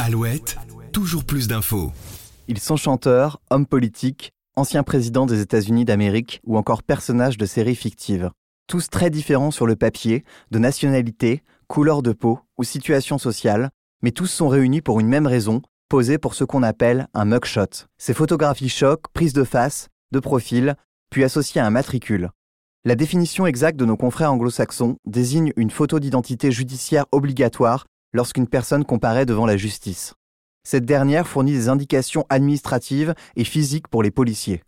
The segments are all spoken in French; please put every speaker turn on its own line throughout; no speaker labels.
Alouette, toujours plus d'infos.
Ils sont chanteurs, hommes politiques, anciens présidents des États-Unis d'Amérique ou encore personnages de séries fictives. Tous très différents sur le papier, de nationalité, couleur de peau ou situation sociale, mais tous sont réunis pour une même raison, poser pour ce qu'on appelle un mugshot. Ces photographies choc, prises de face, de profil, puis associées à un matricule. La définition exacte de nos confrères anglo-saxons désigne une photo d'identité judiciaire obligatoire lorsqu'une personne comparaît devant la justice. Cette dernière fournit des indications administratives et physiques pour les policiers.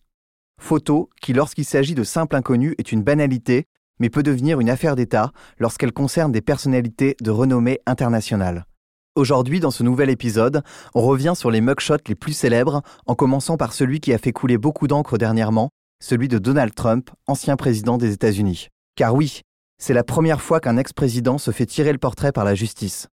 Photo qui, lorsqu'il s'agit de simples inconnus, est une banalité, mais peut devenir une affaire d'État lorsqu'elle concerne des personnalités de renommée internationale. Aujourd'hui, dans ce nouvel épisode, on revient sur les mugshots les plus célèbres, en commençant par celui qui a fait couler beaucoup d'encre dernièrement, celui de Donald Trump, ancien président des États-Unis. Car oui, c'est la première fois qu'un ex-président se fait tirer le portrait par la justice.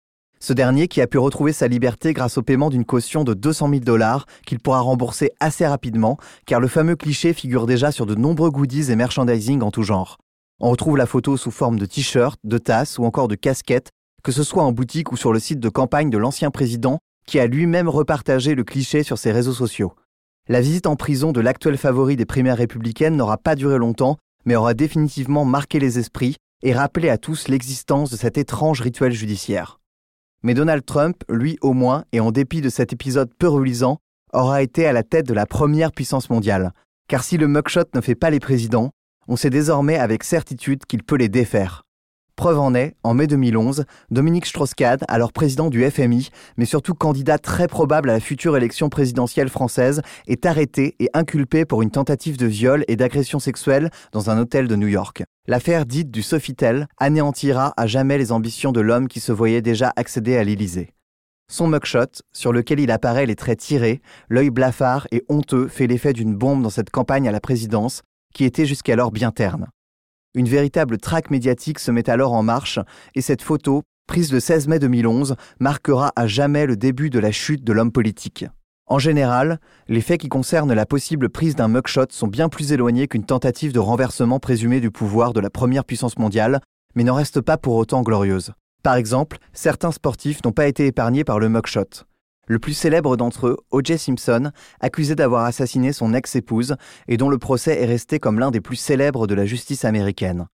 Ce dernier qui a pu retrouver sa liberté grâce au paiement d'une caution de 200 000 dollars qu'il pourra rembourser assez rapidement, car le fameux cliché figure déjà sur de nombreux goodies et merchandising en tout genre. On retrouve la photo sous forme de t-shirt, de tasse ou encore de casquette, que ce soit en boutique ou sur le site de campagne de l'ancien président, qui a lui-même repartagé le cliché sur ses réseaux sociaux. La visite en prison de l'actuel favori des primaires républicaines n'aura pas duré longtemps, mais aura définitivement marqué les esprits et rappelé à tous l'existence de cet étrange rituel judiciaire. Mais Donald Trump, lui au moins, et en dépit de cet épisode peu reluisant, aura été à la tête de la première puissance mondiale. Car si le mugshot ne fait pas les présidents, on sait désormais avec certitude qu'il peut les défaire. Preuve en est, en mai 2011, Dominique Strauss-Kahn, alors président du FMI, mais surtout candidat très probable à la future élection présidentielle française, est arrêté et inculpé pour une tentative de viol et d'agression sexuelle dans un hôtel de New York. L'affaire dite du Sofitel anéantira à jamais les ambitions de l'homme qui se voyait déjà accéder à l'Élysée. Son mugshot, sur lequel il apparaît les traits tirés, l'œil blafard et honteux, fait l'effet d'une bombe dans cette campagne à la présidence, qui était jusqu'alors bien terne. Une véritable traque médiatique se met alors en marche et cette photo, prise le 16 mai 2011, marquera à jamais le début de la chute de l'homme politique. En général, les faits qui concernent la possible prise d'un mugshot sont bien plus éloignés qu'une tentative de renversement présumé du pouvoir de la première puissance mondiale, mais n'en restent pas pour autant glorieuses. Par exemple, certains sportifs n'ont pas été épargnés par le mugshot. Le plus célèbre d'entre eux, O.J. Simpson, accusé d'avoir assassiné son ex-épouse et dont le procès est resté comme l'un des plus célèbres de la justice américaine.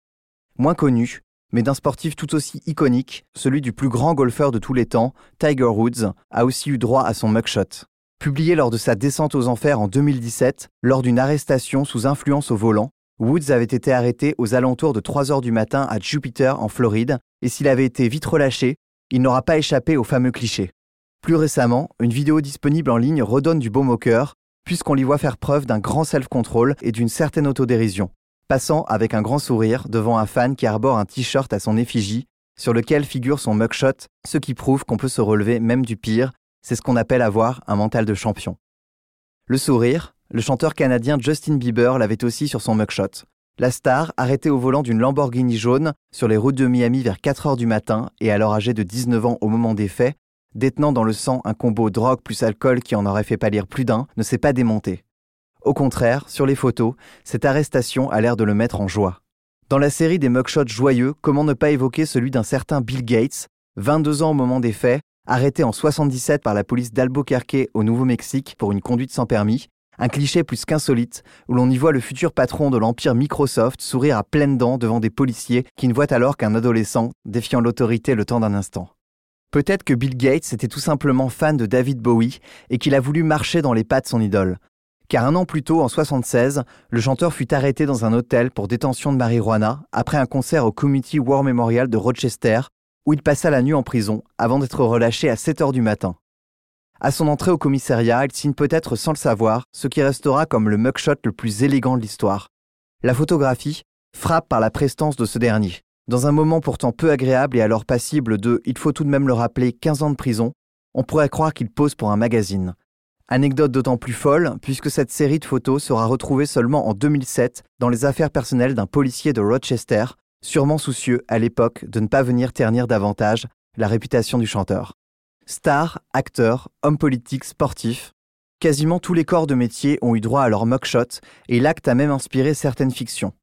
Moins connu, mais d'un sportif tout aussi iconique, celui du plus grand golfeur de tous les temps, Tiger Woods, a aussi eu droit à son mugshot. Publié lors de sa descente aux enfers en 2017, lors d'une arrestation sous influence au volant, Woods avait été arrêté aux alentours de 3 heures du matin à Jupiter, en Floride, et s'il avait été vite relâché, il n'aura pas échappé au fameux cliché. Plus récemment, une vidéo disponible en ligne redonne du baume au cœur, puisqu'on l'y voit faire preuve d'un grand self-control et d'une certaine autodérision, passant avec un grand sourire devant un fan qui arbore un t-shirt à son effigie, sur lequel figure son mugshot, ce qui prouve qu'on peut se relever même du pire, c'est ce qu'on appelle avoir un mental de champion. Le sourire, le chanteur canadien Justin Bieber l'avait aussi sur son mugshot. La star, arrêtée au volant d'une Lamborghini jaune sur les routes de Miami vers 4 heures du matin et alors âgée de 19 ans au moment des faits, détenant dans le sang un combo drogue plus alcool qui en aurait fait pâlir plus d'un, ne s'est pas démonté. Au contraire, sur les photos, cette arrestation a l'air de le mettre en joie. Dans la série des mugshots joyeux, comment ne pas évoquer celui d'un certain Bill Gates, 22 ans au moment des faits, arrêté en 77 par la police d'Albuquerque au Nouveau-Mexique pour une conduite sans permis, un cliché plus qu'insolite, où l'on y voit le futur patron de l'empire Microsoft sourire à pleines dents devant des policiers qui ne voient alors qu'un adolescent défiant l'autorité le temps d'un instant. Peut-être que Bill Gates était tout simplement fan de David Bowie et qu'il a voulu marcher dans les pas de son idole. Car un an plus tôt, en 76, le chanteur fut arrêté dans un hôtel pour détention de marijuana après un concert au Community War Memorial de Rochester, où il passa la nuit en prison avant d'être relâché à 7 heures du matin. À son entrée au commissariat, il signe peut-être sans le savoir ce qui restera comme le mugshot le plus élégant de l'histoire. La photographie frappe par la prestance de ce dernier. Dans un moment pourtant peu agréable et alors passible de, il faut tout de même le rappeler, 15 ans de prison, on pourrait croire qu'il pose pour un magazine. Anecdote d'autant plus folle, puisque cette série de photos sera retrouvée seulement en 2007 dans les affaires personnelles d'un policier de Rochester, sûrement soucieux à l'époque de ne pas venir ternir davantage la réputation du chanteur. Star, acteur, homme politique, sportif, quasiment tous les corps de métier ont eu droit à leur mugshot et l'acte a même inspiré certaines fictions.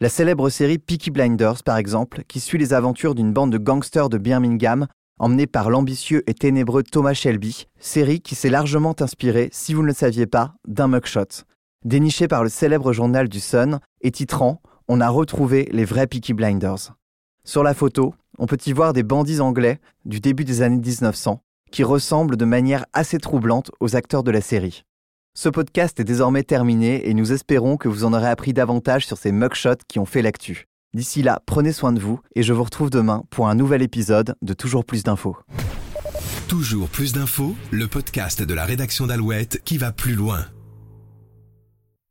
La célèbre série Peaky Blinders, par exemple, qui suit les aventures d'une bande de gangsters de Birmingham, emmené par l'ambitieux et ténébreux Thomas Shelby, série qui s'est largement inspirée, si vous ne le saviez pas, d'un mugshot. Déniché par le célèbre journal du Sun et titrant On a retrouvé les vrais Peaky Blinders. Sur la photo, on peut y voir des bandits anglais du début des années 1900 qui ressemblent de manière assez troublante aux acteurs de la série. Ce podcast est désormais terminé et nous espérons que vous en aurez appris davantage sur ces mugshots qui ont fait l'actu. D'ici là, prenez soin de vous et je vous retrouve demain pour un nouvel épisode de Toujours plus d'infos.
Toujours plus d'infos, le podcast de la rédaction d'Alouette qui va plus loin.